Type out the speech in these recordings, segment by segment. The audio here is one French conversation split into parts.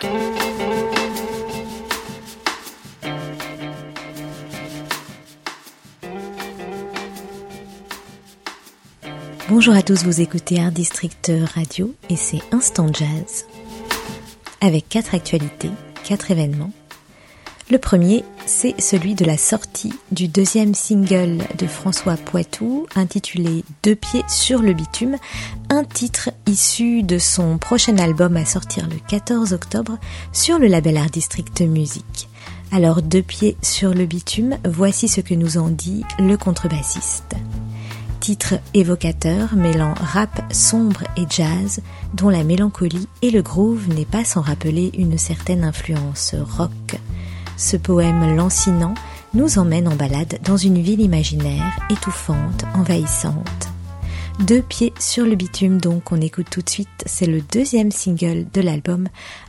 Bonjour à tous, vous écoutez Art District Radio et c'est Instant Jazz avec quatre actualités, quatre événements. Le premier, c'est celui de la sortie du deuxième single de François Poitou intitulé Deux pieds sur le bitume, un titre issu de son prochain album à sortir le 14 octobre sur le label Art District Music. Alors deux pieds sur le bitume, voici ce que nous en dit le contrebassiste titre évocateur mêlant rap sombre et jazz, dont la mélancolie et le groove n'est pas sans rappeler une certaine influence rock. Ce poème lancinant nous emmène en balade dans une ville imaginaire, étouffante, envahissante. Deux pieds sur le bitume donc qu'on écoute tout de suite, c'est le deuxième single de l'album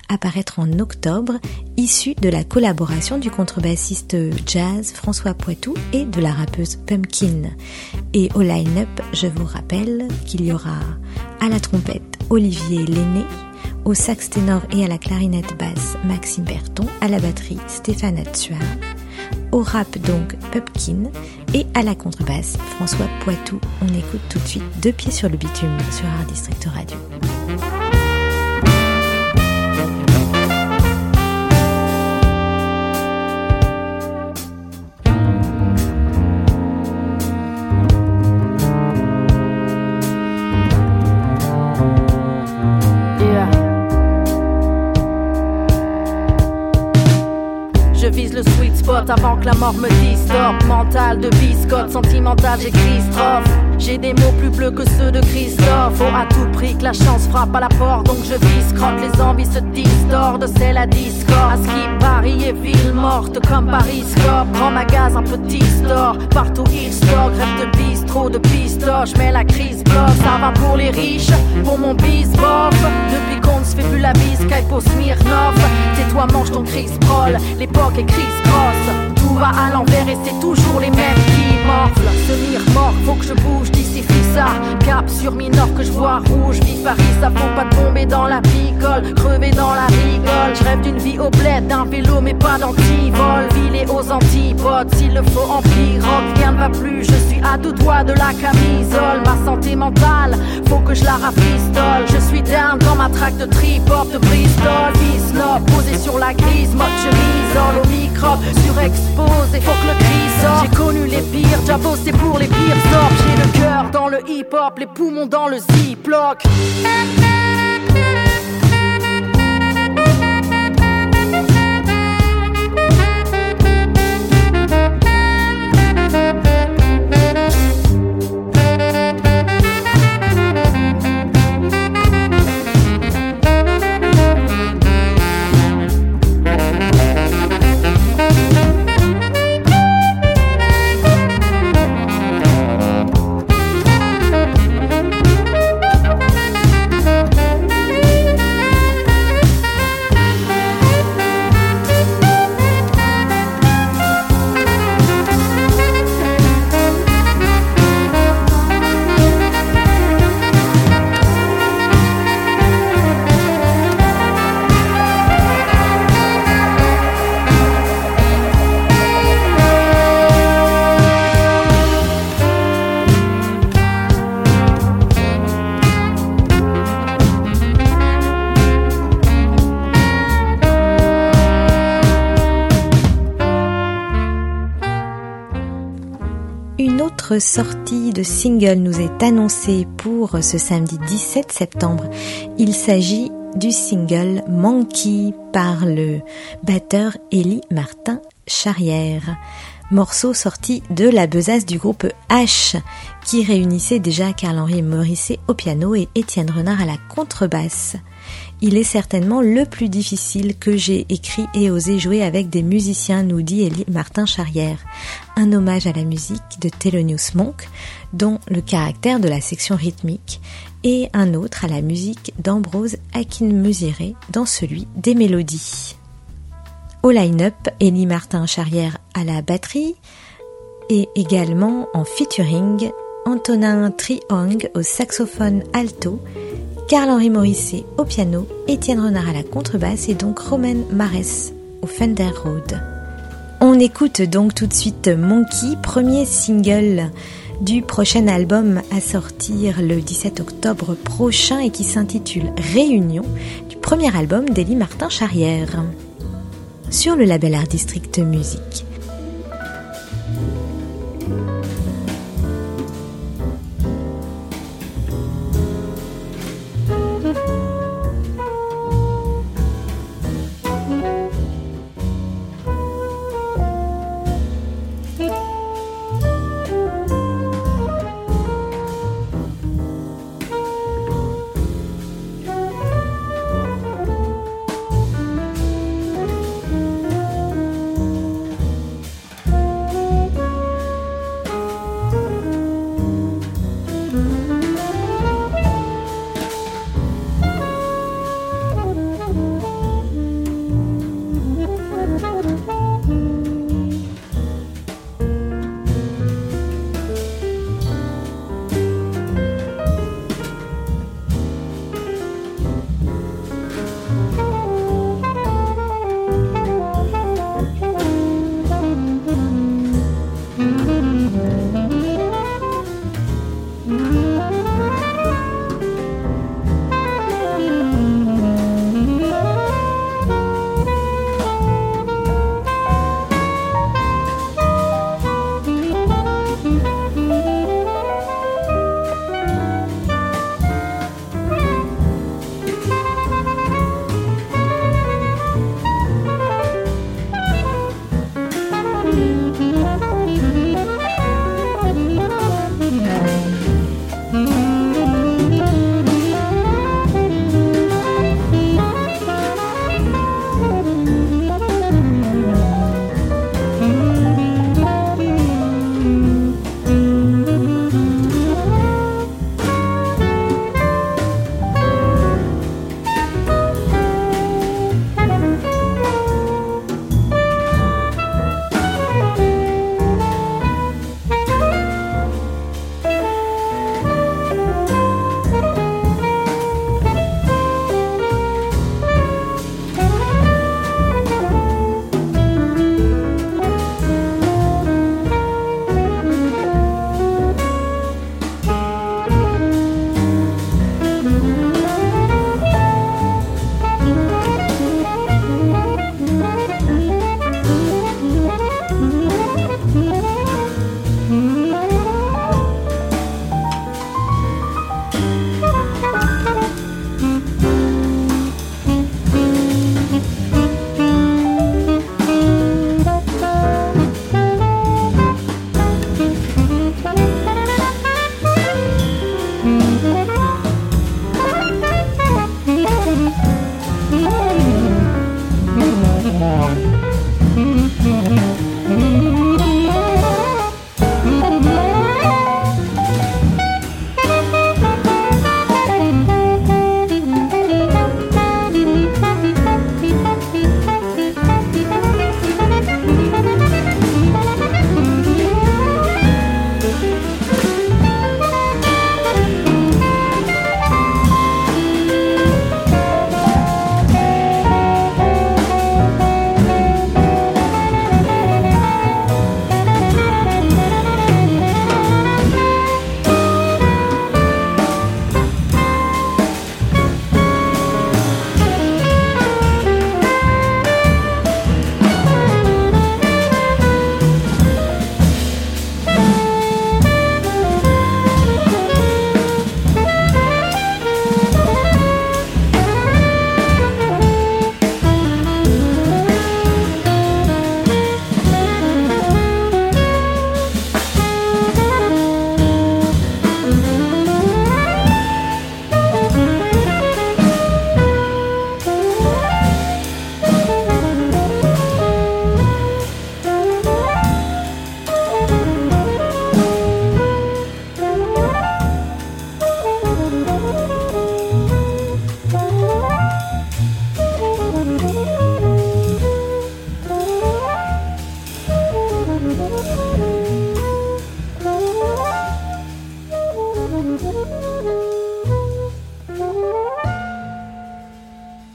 à paraître en octobre, issu de la collaboration du contrebassiste jazz François Poitou et de la rappeuse Pumpkin. Et au line-up, je vous rappelle qu'il y aura à la trompette Olivier Lenné, au sax ténor et à la clarinette basse Maxime Berton, à la batterie Stéphane Atsuar, au rap donc Pumpkin et à la contrebasse François Poitou. On écoute tout de suite deux pieds sur le bitume sur Art District Radio. Avant que la mort me distorbe. Mental de biscotte, sentimental, j'écris strophe. J'ai des mots plus bleus que ceux de Christophe. Faut à tout prix que la chance frappe à la porte, donc je vise crotte. Les envies se distordent, c'est la discorde. À ce qui Paris est ville morte comme Paris Scope. Grand magasin, petit store, partout il store. Rêve de bistrot, de pistoche, mais la crise bloque. Ça va pour les riches, pour mon bisbof. Depuis qu'on ne se fait plus la bise, caille pour Smirnov. Tais-toi, mange ton Chris Prol, l'époque est Chris Cross. Tout va à l'envers et c'est toujours les mêmes qui morflent. Se mort, faut que je bouge d'ici Cap sur Minor que je vois rouge. Vive Paris, ça faut pas tomber dans la picole. Crever dans la rigole. Je rêve d'une vie au bled, d'un vélo, mais pas d'antivol. Vilé aux antipodes, s'il le faut en pirogue. Rien ne va plus, je suis à deux doigts de la camisole. Ma santé mentale, faut que je la rafistole. Je suis down dans ma traque de trip-hop de Bristol. Posé sur la grise, mode chemise, au micro, surexposé. Faut que le cri sorte. J'ai connu les pires, déjà bossé pour les pires sorts. J'ai le cœur dans le hip-hop, les poumons dans le ziploc. Sortie de single nous est annoncée pour ce samedi 17 septembre. Il s'agit du single Monkey par le batteur Elie Martin Charrière. Morceau sorti de la besace du groupe H qui réunissait déjà Carl-Henri Morisset au piano et Étienne Renard à la contrebasse il est certainement le plus difficile que j'ai écrit et osé jouer avec des musiciens, nous dit Elie Martin Charrière. Un hommage à la musique de Thelonious Monk, dont le caractère de la section rythmique, et un autre à la musique d'Ambrose Akinmusire, dans celui des mélodies. Au line-up, Elie Martin Charrière à la batterie, et également en featuring Antonin Triong au saxophone alto, Carl-Henri Morisset au piano, Étienne Renard à la contrebasse et donc Romain Marès au Fender Rhodes. On écoute donc tout de suite Monkey, premier single du prochain album à sortir le 17 octobre prochain et qui s'intitule Réunion, du premier album d'Elie Martin Charrière. Sur le label Art District Music.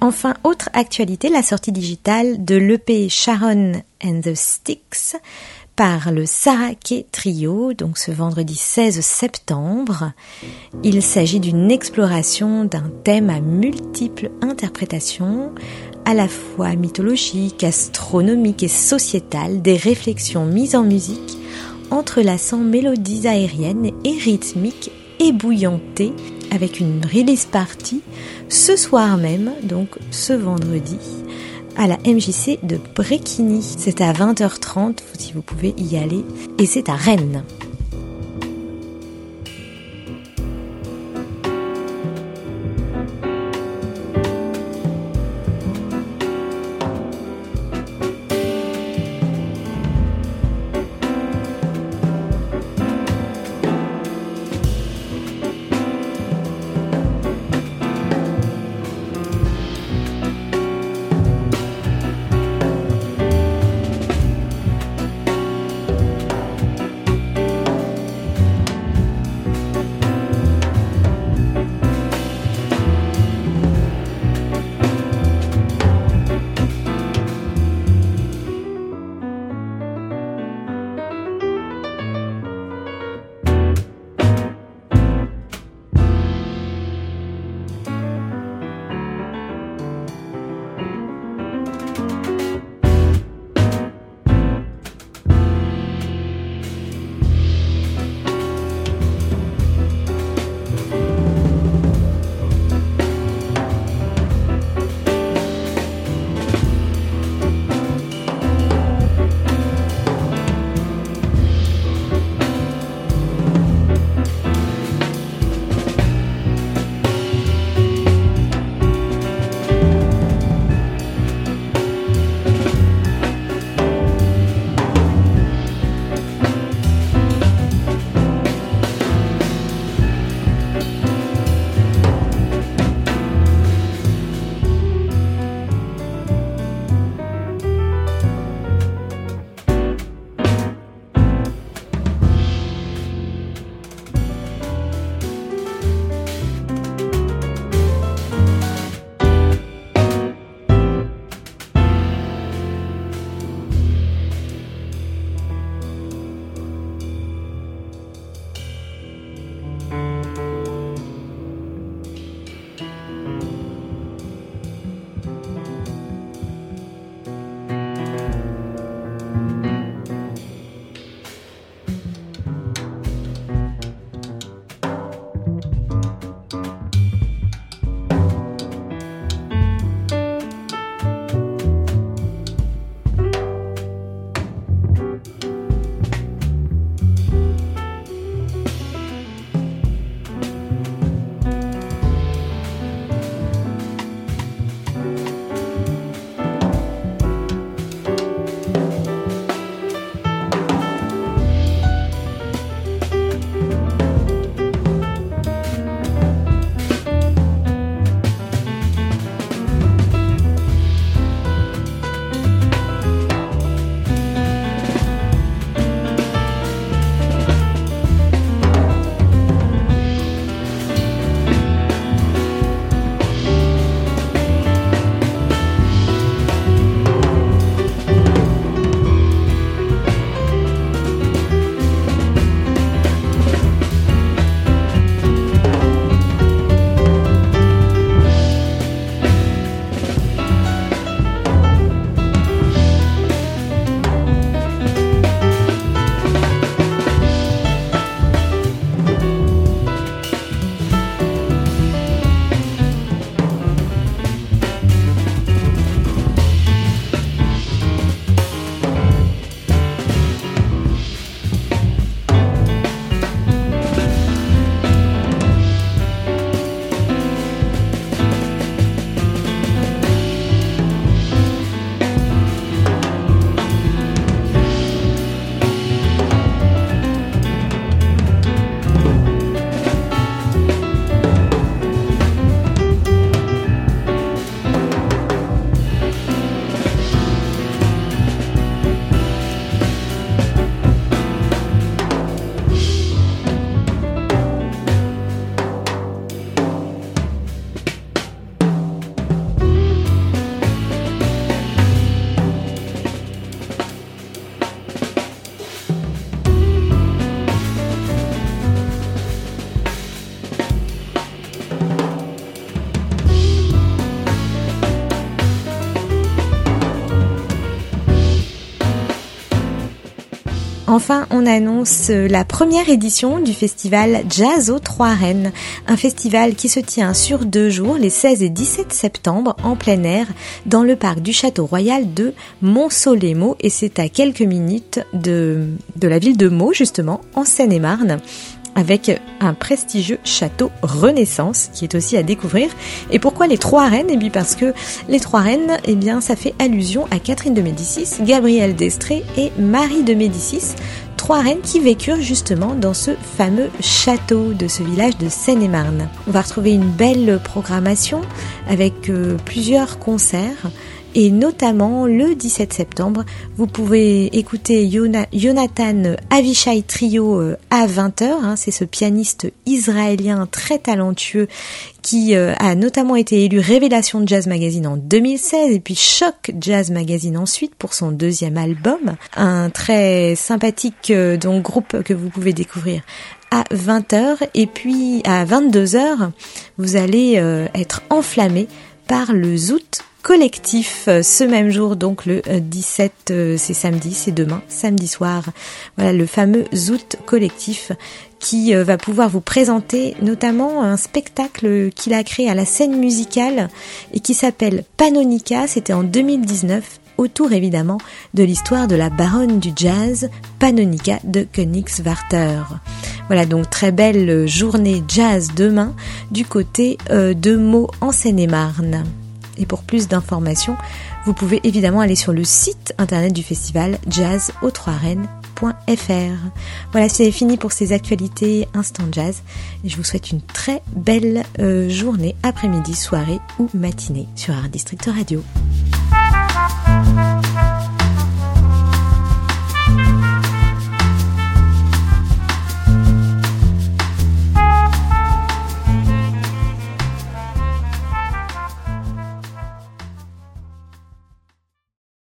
Enfin, autre actualité, la sortie digitale de l'EP Sharon and the Sticks par le Saraké Trio, donc ce vendredi 16 septembre. Il s'agit d'une exploration d'un thème à multiples interprétations à la fois mythologique, astronomique et sociétale, des réflexions mises en musique, entrelaçant mélodies aériennes et rythmiques ébouillantées avec une release party ce soir même, donc ce vendredi, à la MJC de Bréquigny. C'est à 20h30 si vous pouvez y aller et c'est à Rennes. Enfin, on annonce la première édition du festival Jazz aux Trois Rennes, un festival qui se tient sur deux jours, les 16 et 17 septembre, en plein air, dans le parc du Château Royal de Montsolémo, et c'est à quelques minutes de la ville de Meaux, justement, en Seine-et-Marne avec un prestigieux château Renaissance qui est aussi à découvrir. Et pourquoi les trois reines? Eh bien parce que les trois reines, eh bien ça fait allusion à Catherine de Médicis, Gabrielle d'Estrée et Marie de Médicis, trois reines qui vécurent justement dans ce fameux château de ce village de Seine-et-Marne. On va retrouver une belle programmation avec euh, plusieurs concerts et notamment le 17 septembre, vous pouvez écouter Jonathan Avishai Trio euh, à 20h. Hein. c'est ce pianiste israélien très talentueux qui euh, a notamment été élu Révélation de Jazz Magazine en 2016 et puis Choc Jazz Magazine ensuite pour son deuxième album. Un très sympathique euh, donc groupe que vous pouvez découvrir à 20h et puis à 22h vous allez être enflammé par le Zout collectif euh, ce même jour, donc le 17, euh, euh, c'est samedi, c'est demain, samedi soir. Voilà le fameux Zout collectif qui va pouvoir vous présenter notamment un spectacle qu'il a créé à la scène musicale et qui s'appelle Panonica, c'était en 2019 autour évidemment de l'histoire de la baronne du jazz, Panonica de Königswarter. Voilà donc très belle journée jazz demain du côté de Meaux en Seine-et-Marne. Et pour plus d'informations, vous pouvez évidemment aller sur le site internet du festival jazz Voilà, c'est fini pour ces actualités Instant Jazz. Et je vous souhaite une très belle euh, journée, après-midi, soirée ou matinée sur Art District Radio.